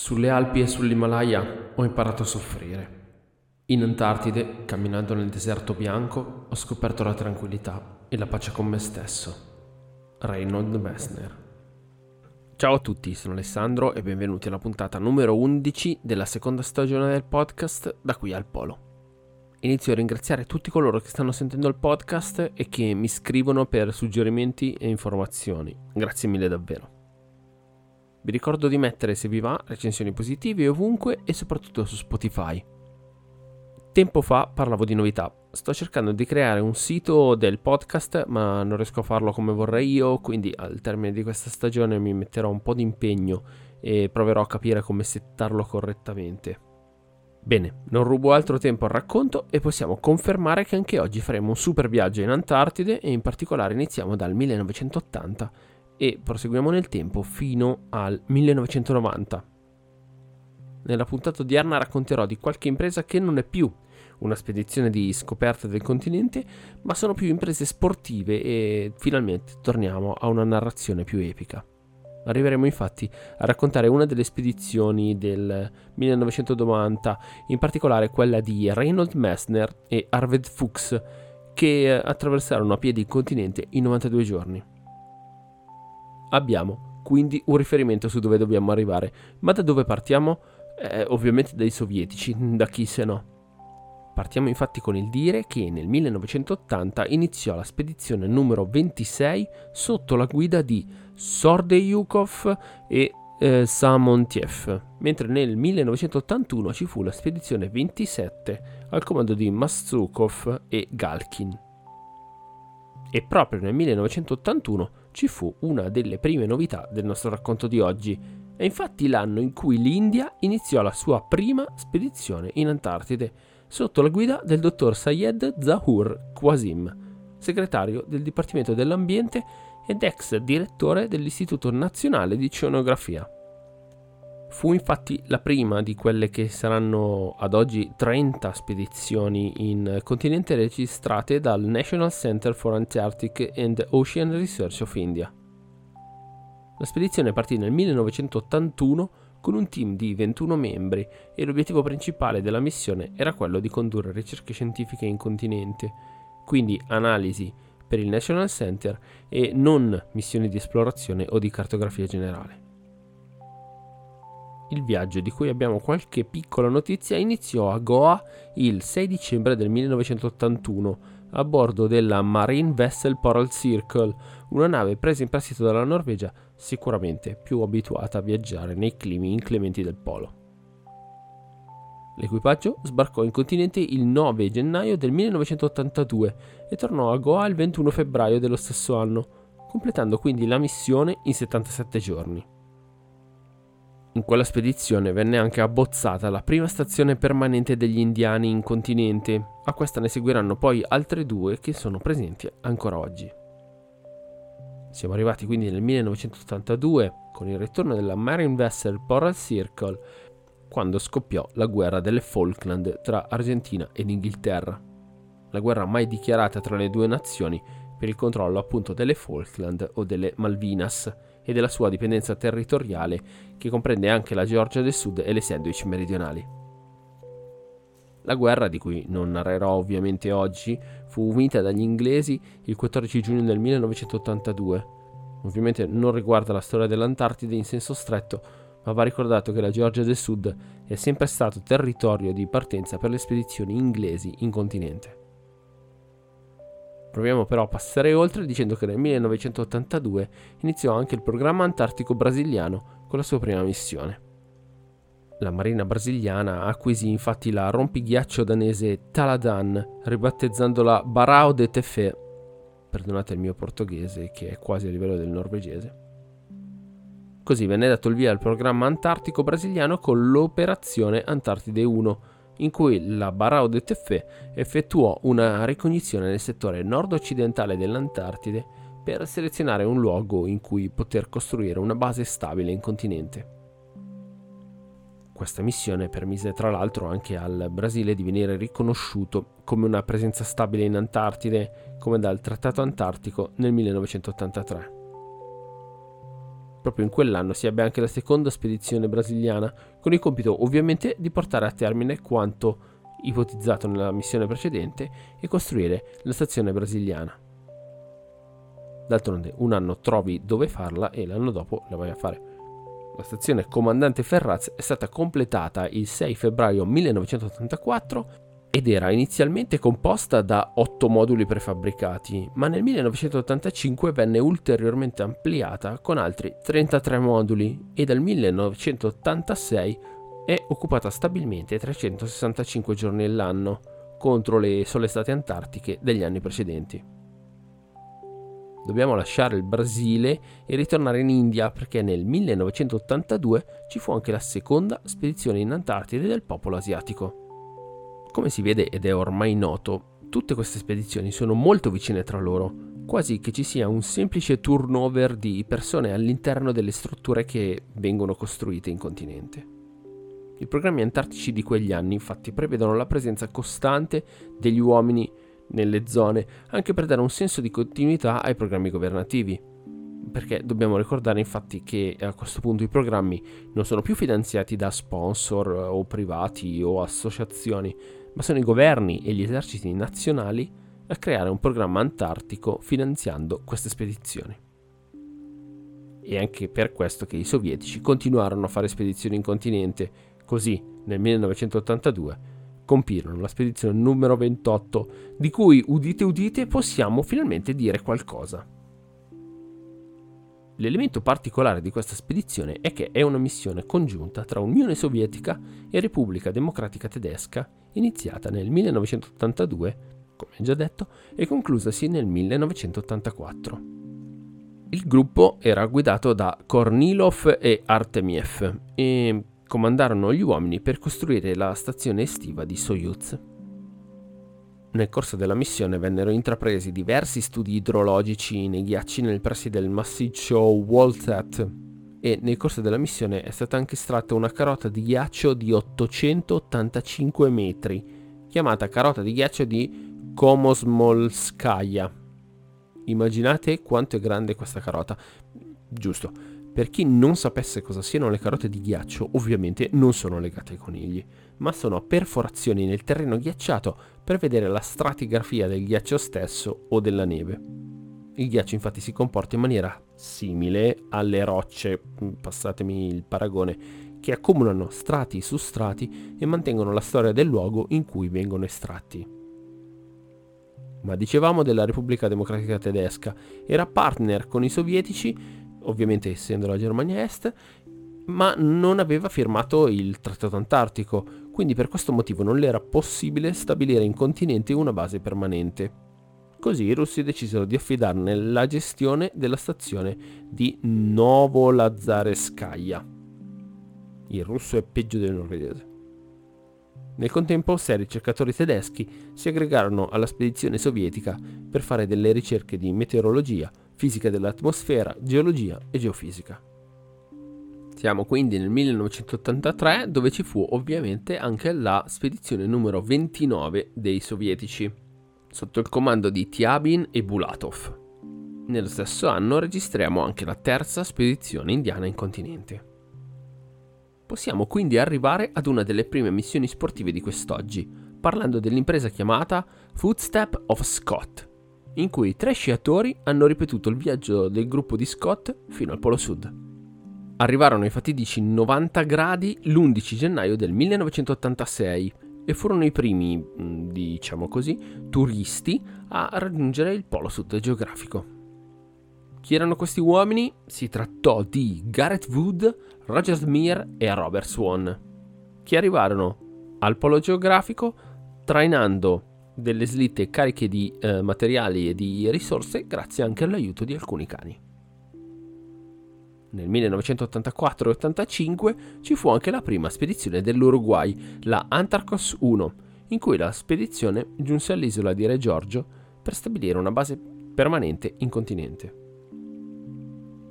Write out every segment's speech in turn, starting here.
Sulle Alpi e sull'Himalaya ho imparato a soffrire. In Antartide, camminando nel deserto bianco, ho scoperto la tranquillità e la pace con me stesso. Reynold Messner. Ciao a tutti, sono Alessandro e benvenuti alla puntata numero 11 della seconda stagione del podcast Da qui al Polo. Inizio a ringraziare tutti coloro che stanno sentendo il podcast e che mi scrivono per suggerimenti e informazioni. Grazie mille davvero. Vi ricordo di mettere, se vi va, recensioni positive ovunque e soprattutto su Spotify. Tempo fa parlavo di novità. Sto cercando di creare un sito del podcast, ma non riesco a farlo come vorrei io, quindi al termine di questa stagione mi metterò un po' di impegno e proverò a capire come settarlo correttamente. Bene, non rubo altro tempo al racconto e possiamo confermare che anche oggi faremo un super viaggio in Antartide e in particolare iniziamo dal 1980 e proseguiamo nel tempo fino al 1990. Nella puntata odierna racconterò di qualche impresa che non è più una spedizione di scoperta del continente, ma sono più imprese sportive e finalmente torniamo a una narrazione più epica. Arriveremo infatti a raccontare una delle spedizioni del 1990, in particolare quella di Reynold Messner e Arvid Fuchs, che attraversarono a piedi il continente in 92 giorni. Abbiamo quindi un riferimento su dove dobbiamo arrivare, ma da dove partiamo? Eh, ovviamente dai sovietici, da chi se no. Partiamo infatti con il dire che nel 1980 iniziò la spedizione numero 26 sotto la guida di Sordeyukov e eh, Samontiev, mentre nel 1981 ci fu la spedizione 27 al comando di Mastrukov e Galkin. E proprio nel 1981 ci fu una delle prime novità del nostro racconto di oggi. È infatti l'anno in cui l'India iniziò la sua prima spedizione in Antartide, sotto la guida del dottor Sayed Zahur Qasim, segretario del Dipartimento dell'Ambiente ed ex direttore dell'Istituto Nazionale di Oceanografia. Fu infatti la prima di quelle che saranno ad oggi 30 spedizioni in continente registrate dal National Center for Antarctic and Ocean Research of India. La spedizione partì nel 1981 con un team di 21 membri e l'obiettivo principale della missione era quello di condurre ricerche scientifiche in continente, quindi analisi per il National Center e non missioni di esplorazione o di cartografia generale. Il viaggio di cui abbiamo qualche piccola notizia iniziò a Goa il 6 dicembre del 1981 a bordo della Marine Vessel Poral Circle, una nave presa in prestito dalla Norvegia, sicuramente più abituata a viaggiare nei climi inclementi del polo. L'equipaggio sbarcò in continente il 9 gennaio del 1982 e tornò a Goa il 21 febbraio dello stesso anno, completando quindi la missione in 77 giorni. In quella spedizione venne anche abbozzata la prima stazione permanente degli indiani in continente, a questa ne seguiranno poi altre due che sono presenti ancora oggi. Siamo arrivati quindi nel 1982 con il ritorno della Marine Vessel Poral Circle quando scoppiò la guerra delle Falkland tra Argentina ed Inghilterra. La guerra mai dichiarata tra le due nazioni per il controllo appunto delle Falkland o delle Malvinas e della sua dipendenza territoriale che comprende anche la Georgia del Sud e le sandwich meridionali. La guerra, di cui non narrerò ovviamente oggi, fu unita dagli inglesi il 14 giugno del 1982. Ovviamente non riguarda la storia dell'Antartide in senso stretto, ma va ricordato che la Georgia del Sud è sempre stato territorio di partenza per le spedizioni inglesi in continente. Proviamo però a passare oltre dicendo che nel 1982 iniziò anche il programma antartico brasiliano con la sua prima missione. La marina brasiliana acquisì infatti la rompighiaccio danese Taladan, ribattezzandola Barao de Tefé, perdonate il mio portoghese che è quasi a livello del norvegese. Così venne dato il via al programma antartico brasiliano con l'operazione Antartide 1, in cui la Barao de Tefé effettuò una ricognizione nel settore nord-occidentale dell'Antartide per selezionare un luogo in cui poter costruire una base stabile in continente. Questa missione permise tra l'altro anche al Brasile di venire riconosciuto come una presenza stabile in Antartide come dal Trattato Antartico nel 1983. Proprio in quell'anno si ebbe anche la seconda spedizione brasiliana, con il compito ovviamente di portare a termine quanto ipotizzato nella missione precedente e costruire la stazione brasiliana. D'altronde un anno trovi dove farla e l'anno dopo la vai a fare. La stazione Comandante Ferraz è stata completata il 6 febbraio 1984 ed era inizialmente composta da 8 moduli prefabbricati, ma nel 1985 venne ulteriormente ampliata con altri 33 moduli e dal 1986 è occupata stabilmente 365 giorni all'anno contro le sole estate antartiche degli anni precedenti. Dobbiamo lasciare il Brasile e ritornare in India perché nel 1982 ci fu anche la seconda spedizione in Antartide del popolo asiatico. Come si vede ed è ormai noto, tutte queste spedizioni sono molto vicine tra loro, quasi che ci sia un semplice turnover di persone all'interno delle strutture che vengono costruite in continente. I programmi antartici di quegli anni infatti prevedono la presenza costante degli uomini nelle zone, anche per dare un senso di continuità ai programmi governativi. Perché dobbiamo ricordare infatti che a questo punto i programmi non sono più finanziati da sponsor o privati o associazioni, ma sono i governi e gli eserciti nazionali a creare un programma antartico finanziando queste spedizioni. E anche per questo che i sovietici continuarono a fare spedizioni in continente, così nel 1982 compirono la spedizione numero 28, di cui, udite udite, possiamo finalmente dire qualcosa. L'elemento particolare di questa spedizione è che è una missione congiunta tra Unione Sovietica e Repubblica Democratica Tedesca, iniziata nel 1982, come già detto, e conclusasi nel 1984. Il gruppo era guidato da Kornilov e Artemiev e comandarono gli uomini per costruire la stazione estiva di Soyuz. Nel corso della missione vennero intrapresi diversi studi idrologici nei ghiacci nel pressi del massiccio Waltat e nel corso della missione è stata anche estratta una carota di ghiaccio di 885 metri, chiamata carota di ghiaccio di Komosmolskaya. Immaginate quanto è grande questa carota. Giusto, per chi non sapesse cosa siano le carote di ghiaccio, ovviamente non sono legate ai conigli, ma sono perforazioni nel terreno ghiacciato per vedere la stratigrafia del ghiaccio stesso o della neve. Il ghiaccio infatti si comporta in maniera simile alle rocce, mm, passatemi il paragone, che accumulano strati su strati e mantengono la storia del luogo in cui vengono estratti. Ma dicevamo della Repubblica Democratica Tedesca, era partner con i sovietici ovviamente essendo la Germania Est, ma non aveva firmato il Trattato Antartico, quindi per questo motivo non le era possibile stabilire in continente una base permanente. Così i russi decisero di affidarne la gestione della stazione di Novolazareskaya. Il russo è peggio del norvegese. Nel contempo, sei ricercatori tedeschi si aggregarono alla spedizione sovietica per fare delle ricerche di meteorologia, fisica dell'atmosfera, geologia e geofisica. Siamo quindi nel 1983 dove ci fu ovviamente anche la spedizione numero 29 dei sovietici, sotto il comando di Tiabin e Bulatov. Nello stesso anno registriamo anche la terza spedizione indiana in continente. Possiamo quindi arrivare ad una delle prime missioni sportive di quest'oggi, parlando dell'impresa chiamata Footstep of Scott, in cui tre sciatori hanno ripetuto il viaggio del gruppo di Scott fino al Polo Sud. Arrivarono ai fatidici 90 gradi l'11 gennaio del 1986 e furono i primi, mm, diciamo così, turisti a raggiungere il Polo Sud geografico. Chi erano questi uomini? Si trattò di Gareth Wood, Roger Smear e Robert Swan, che arrivarono al Polo geografico trainando delle slitte cariche di eh, materiali e di risorse grazie anche all'aiuto di alcuni cani. Nel 1984 85 ci fu anche la prima spedizione dell'Uruguay, la Antarcos 1, in cui la spedizione giunse all'isola di Re Giorgio per stabilire una base permanente in continente.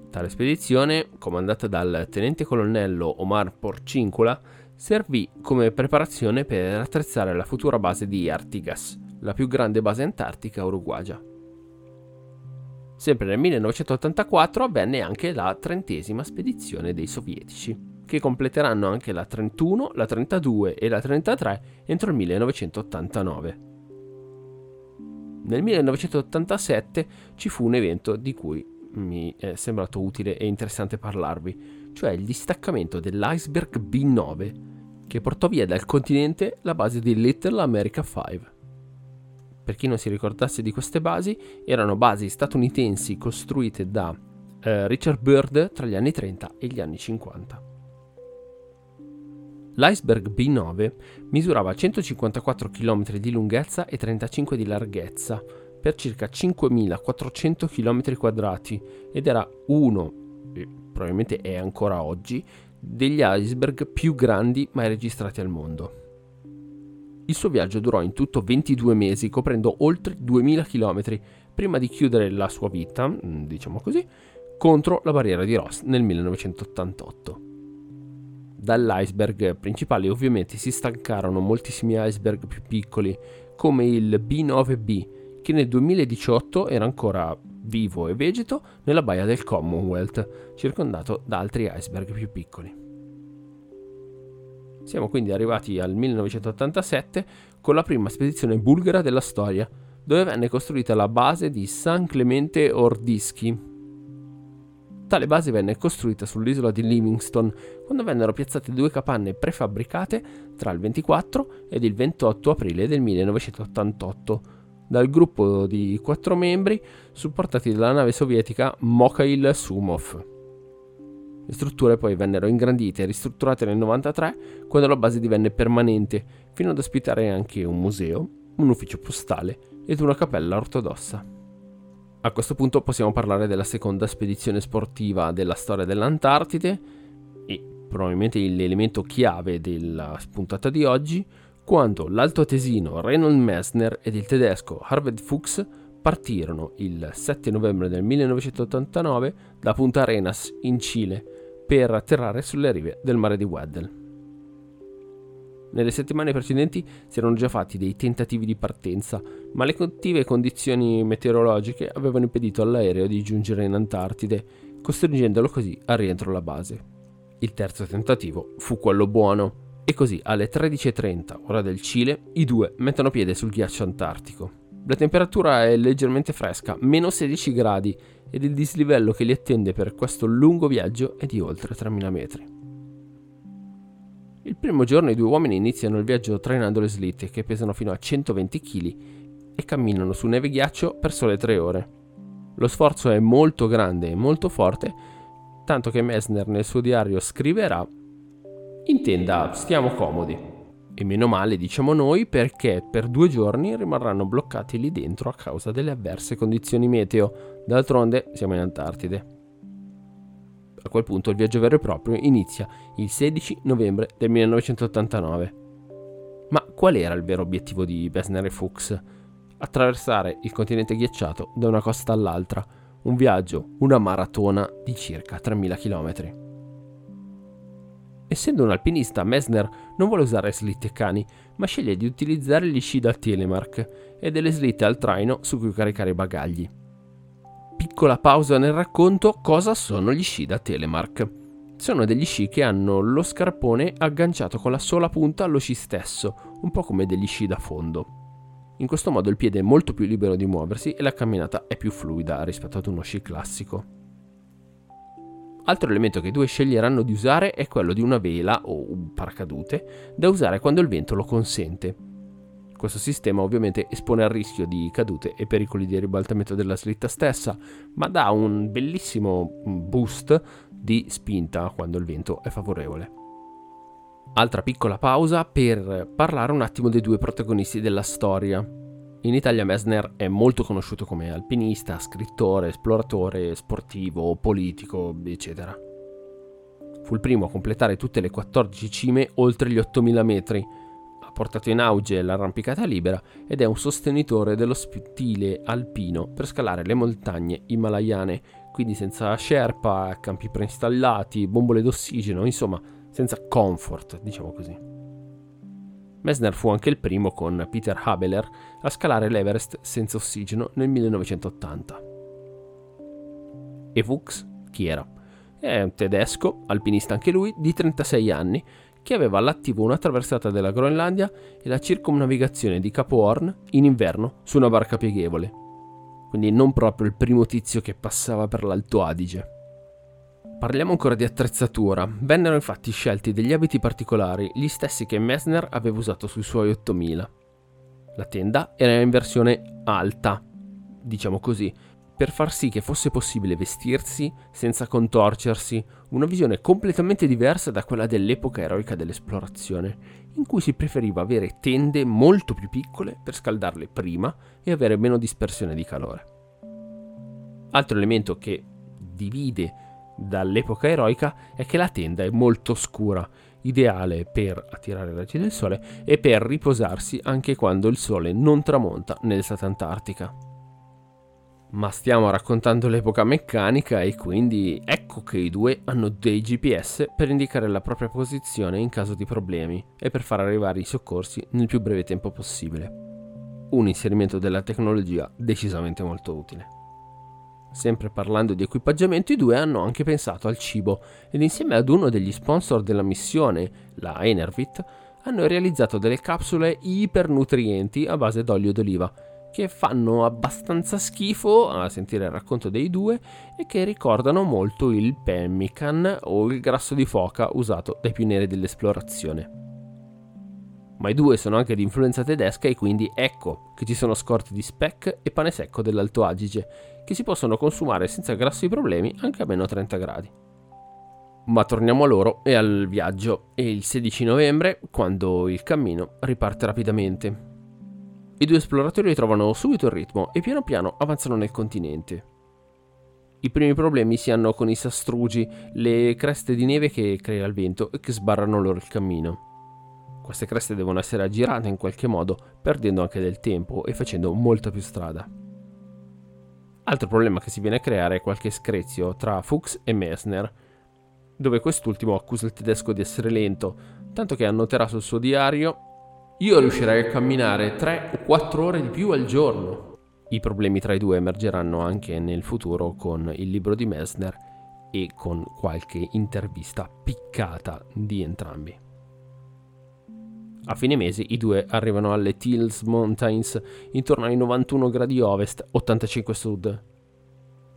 Tale spedizione, comandata dal tenente colonnello Omar Porcincula, servì come preparazione per attrezzare la futura base di Artigas, la più grande base antartica uruguagia. Sempre nel 1984 avvenne anche la trentesima spedizione dei sovietici, che completeranno anche la 31, la 32 e la 33 entro il 1989. Nel 1987 ci fu un evento di cui mi è sembrato utile e interessante parlarvi, cioè il distaccamento dell'iceberg B9 che portò via dal continente la base di Little America 5. Per chi non si ricordasse di queste basi, erano basi statunitensi costruite da eh, Richard Byrd tra gli anni 30 e gli anni 50. L'iceberg B9 misurava 154 km di lunghezza e 35 di larghezza per circa 5.400 km quadrati ed era uno, e probabilmente è ancora oggi, degli iceberg più grandi mai registrati al mondo. Il suo viaggio durò in tutto 22 mesi, coprendo oltre 2000 km, prima di chiudere la sua vita, mm, diciamo così, contro la barriera di Ross nel 1988. Dall'iceberg principale ovviamente si stancarono moltissimi iceberg più piccoli, come il B9B, che nel 2018 era ancora vivo e vegeto nella baia del Commonwealth, circondato da altri iceberg più piccoli. Siamo quindi arrivati al 1987 con la prima spedizione bulgara della storia, dove venne costruita la base di San Clemente Ordischi. Tale base venne costruita sull'isola di Livingston quando vennero piazzate due capanne prefabbricate tra il 24 ed il 28 aprile del 1988 dal gruppo di quattro membri supportati dalla nave sovietica Mokhail Sumov. Le strutture poi vennero ingrandite e ristrutturate nel 1993 quando la base divenne permanente, fino ad ospitare anche un museo, un ufficio postale ed una cappella ortodossa. A questo punto possiamo parlare della seconda spedizione sportiva della storia dell'Antartide e probabilmente l'elemento chiave della puntata di oggi, quando l'altoatesino Reynold Messner ed il tedesco Harvard Fuchs partirono il 7 novembre del 1989 da Punta Arenas in Cile per atterrare sulle rive del mare di Weddell. Nelle settimane precedenti si erano già fatti dei tentativi di partenza, ma le cattive condizioni meteorologiche avevano impedito all'aereo di giungere in Antartide, costringendolo così al rientro alla base. Il terzo tentativo fu quello buono, e così alle 13.30 ora del Cile i due mettono piede sul ghiaccio antartico. La temperatura è leggermente fresca, meno 16 gradi, ed il dislivello che li attende per questo lungo viaggio è di oltre 3.000 metri. Il primo giorno i due uomini iniziano il viaggio trainando le slitte che pesano fino a 120 kg e camminano su neve ghiaccio per sole 3 ore. Lo sforzo è molto grande e molto forte, tanto che Messner nel suo diario scriverà Intenda, stiamo comodi. E meno male, diciamo noi, perché per due giorni rimarranno bloccati lì dentro a causa delle avverse condizioni meteo. D'altronde siamo in Antartide. A quel punto il viaggio vero e proprio inizia il 16 novembre del 1989. Ma qual era il vero obiettivo di Bessner e Fuchs? Attraversare il continente ghiacciato da una costa all'altra, un viaggio, una maratona di circa 3000 km. Essendo un alpinista, Messner non vuole usare slitte e cani, ma sceglie di utilizzare gli sci da Telemark e delle slitte al traino su cui caricare i bagagli. Piccola pausa nel racconto, cosa sono gli sci da Telemark? Sono degli sci che hanno lo scarpone agganciato con la sola punta allo sci stesso, un po' come degli sci da fondo. In questo modo il piede è molto più libero di muoversi e la camminata è più fluida rispetto ad uno sci classico. Altro elemento che i due sceglieranno di usare è quello di una vela o un paracadute da usare quando il vento lo consente. Questo sistema ovviamente espone al rischio di cadute e pericoli di ribaltamento della slitta stessa, ma dà un bellissimo boost di spinta quando il vento è favorevole. Altra piccola pausa per parlare un attimo dei due protagonisti della storia, in Italia Messner è molto conosciuto come alpinista, scrittore, esploratore, sportivo, politico, eccetera. Fu il primo a completare tutte le 14 cime oltre gli 8000 metri, ha portato in auge l'arrampicata libera ed è un sostenitore dello stile alpino per scalare le montagne himalayane, quindi senza sherpa, campi preinstallati, bombole d'ossigeno, insomma senza comfort, diciamo così. Messner fu anche il primo, con Peter Habeler, a scalare l'Everest senza ossigeno nel 1980. E Fuchs chi era? È un tedesco, alpinista anche lui, di 36 anni, che aveva all'attivo una traversata della Groenlandia e la circumnavigazione di Capo Horn in inverno su una barca pieghevole. Quindi non proprio il primo tizio che passava per l'Alto Adige. Parliamo ancora di attrezzatura. Vennero infatti scelti degli abiti particolari, gli stessi che Messner aveva usato sui suoi 8000. La tenda era in versione alta, diciamo così, per far sì che fosse possibile vestirsi senza contorcersi, una visione completamente diversa da quella dell'epoca eroica dell'esplorazione, in cui si preferiva avere tende molto più piccole per scaldarle prima e avere meno dispersione di calore. Altro elemento che divide dall'epoca eroica è che la tenda è molto scura, ideale per attirare i raggi del sole e per riposarsi anche quando il sole non tramonta nell'estate antartica ma stiamo raccontando l'epoca meccanica e quindi ecco che i due hanno dei GPS per indicare la propria posizione in caso di problemi e per far arrivare i soccorsi nel più breve tempo possibile. Un inserimento della tecnologia decisamente molto utile. Sempre parlando di equipaggiamento, i due hanno anche pensato al cibo ed insieme ad uno degli sponsor della missione, la Enervit, hanno realizzato delle capsule ipernutrienti a base d'olio d'oliva che fanno abbastanza schifo a sentire il racconto dei due e che ricordano molto il pemmican o il grasso di foca usato dai pionieri dell'esplorazione. Ma i due sono anche di influenza tedesca e quindi ecco che ci sono scorte di speck e pane secco dell'Alto Adige che si possono consumare senza grossi problemi anche a meno 30 gradi. Ma torniamo a loro e al viaggio. È il 16 novembre, quando il cammino riparte rapidamente. I due esploratori trovano subito il ritmo e piano piano avanzano nel continente. I primi problemi si hanno con i sastrugi, le creste di neve che crea il vento e che sbarrano loro il cammino. Queste creste devono essere aggirate in qualche modo, perdendo anche del tempo e facendo molta più strada. Altro problema che si viene a creare è qualche screzio tra Fuchs e Messner, dove quest'ultimo accusa il tedesco di essere lento, tanto che annoterà sul suo diario io riuscirei a camminare 3 o 4 ore di più al giorno. I problemi tra i due emergeranno anche nel futuro con il libro di Messner e con qualche intervista piccata di entrambi. A fine mese i due arrivano alle Tills Mountains intorno ai 91 gradi ovest, 85 sud.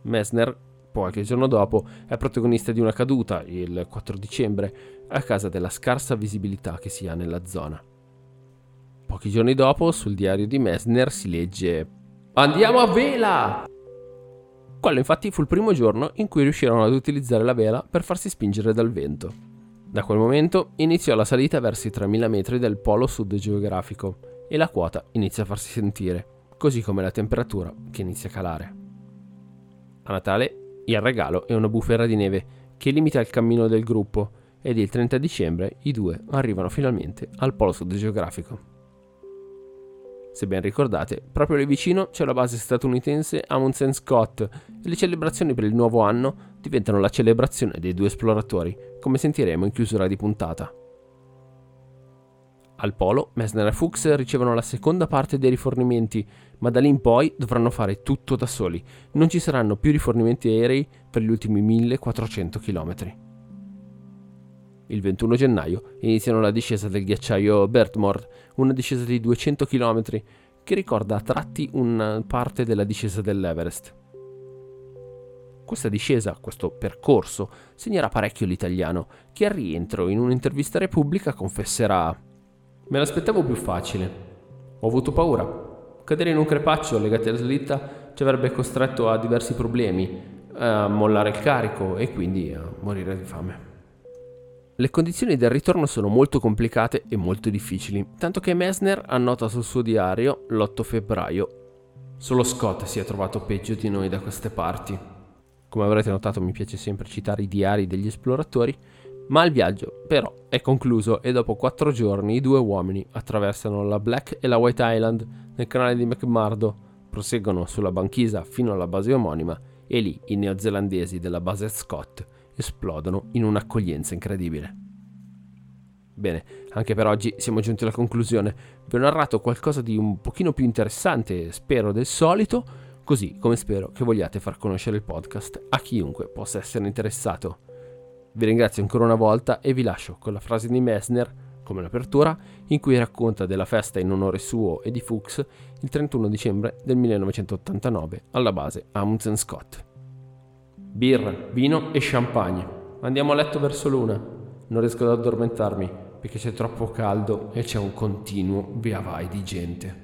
Messner, qualche giorno dopo, è protagonista di una caduta, il 4 dicembre, a causa della scarsa visibilità che si ha nella zona. Pochi giorni dopo, sul diario di Messner si legge Andiamo a vela! Quello infatti fu il primo giorno in cui riuscirono ad utilizzare la vela per farsi spingere dal vento. Da quel momento iniziò la salita verso i 3000 metri del polo sud geografico e la quota inizia a farsi sentire, così come la temperatura che inizia a calare. A Natale il regalo è una bufera di neve che limita il cammino del gruppo ed il 30 dicembre i due arrivano finalmente al polo sud geografico. Se ben ricordate, proprio lì vicino c'è la base statunitense Amundsen Scott e le celebrazioni per il nuovo anno diventano la celebrazione dei due esploratori, come sentiremo in chiusura di puntata. Al polo, Messner e Fuchs ricevono la seconda parte dei rifornimenti, ma da lì in poi dovranno fare tutto da soli. Non ci saranno più rifornimenti aerei per gli ultimi 1400 km. Il 21 gennaio iniziano la discesa del ghiacciaio Bertmore, una discesa di 200 km che ricorda a tratti una parte della discesa dell'Everest. Questa discesa, questo percorso, segnerà parecchio l'italiano, che al rientro in un'intervista Repubblica confesserà Me l'aspettavo più facile. Ho avuto paura. Cadere in un crepaccio legato alla slitta ci avrebbe costretto a diversi problemi, a mollare il carico e quindi a morire di fame. Le condizioni del ritorno sono molto complicate e molto difficili, tanto che Messner annota sul suo diario l'8 febbraio. Solo Scott si è trovato peggio di noi da queste parti. Come avrete notato mi piace sempre citare i diari degli esploratori, ma il viaggio però è concluso e dopo quattro giorni i due uomini attraversano la Black e la White Island nel canale di McMurdo, proseguono sulla banchisa fino alla base omonima e lì i neozelandesi della base Scott esplodono in un'accoglienza incredibile. Bene, anche per oggi siamo giunti alla conclusione. Vi ho narrato qualcosa di un pochino più interessante, spero, del solito, così come spero che vogliate far conoscere il podcast a chiunque possa essere interessato. Vi ringrazio ancora una volta e vi lascio con la frase di Messner come l'apertura, in cui racconta della festa in onore suo e di Fuchs il 31 dicembre del 1989 alla base Amundsen Scott. Birra, vino e champagne. Andiamo a letto verso l'una. Non riesco ad addormentarmi perché c'è troppo caldo e c'è un continuo via vai di gente.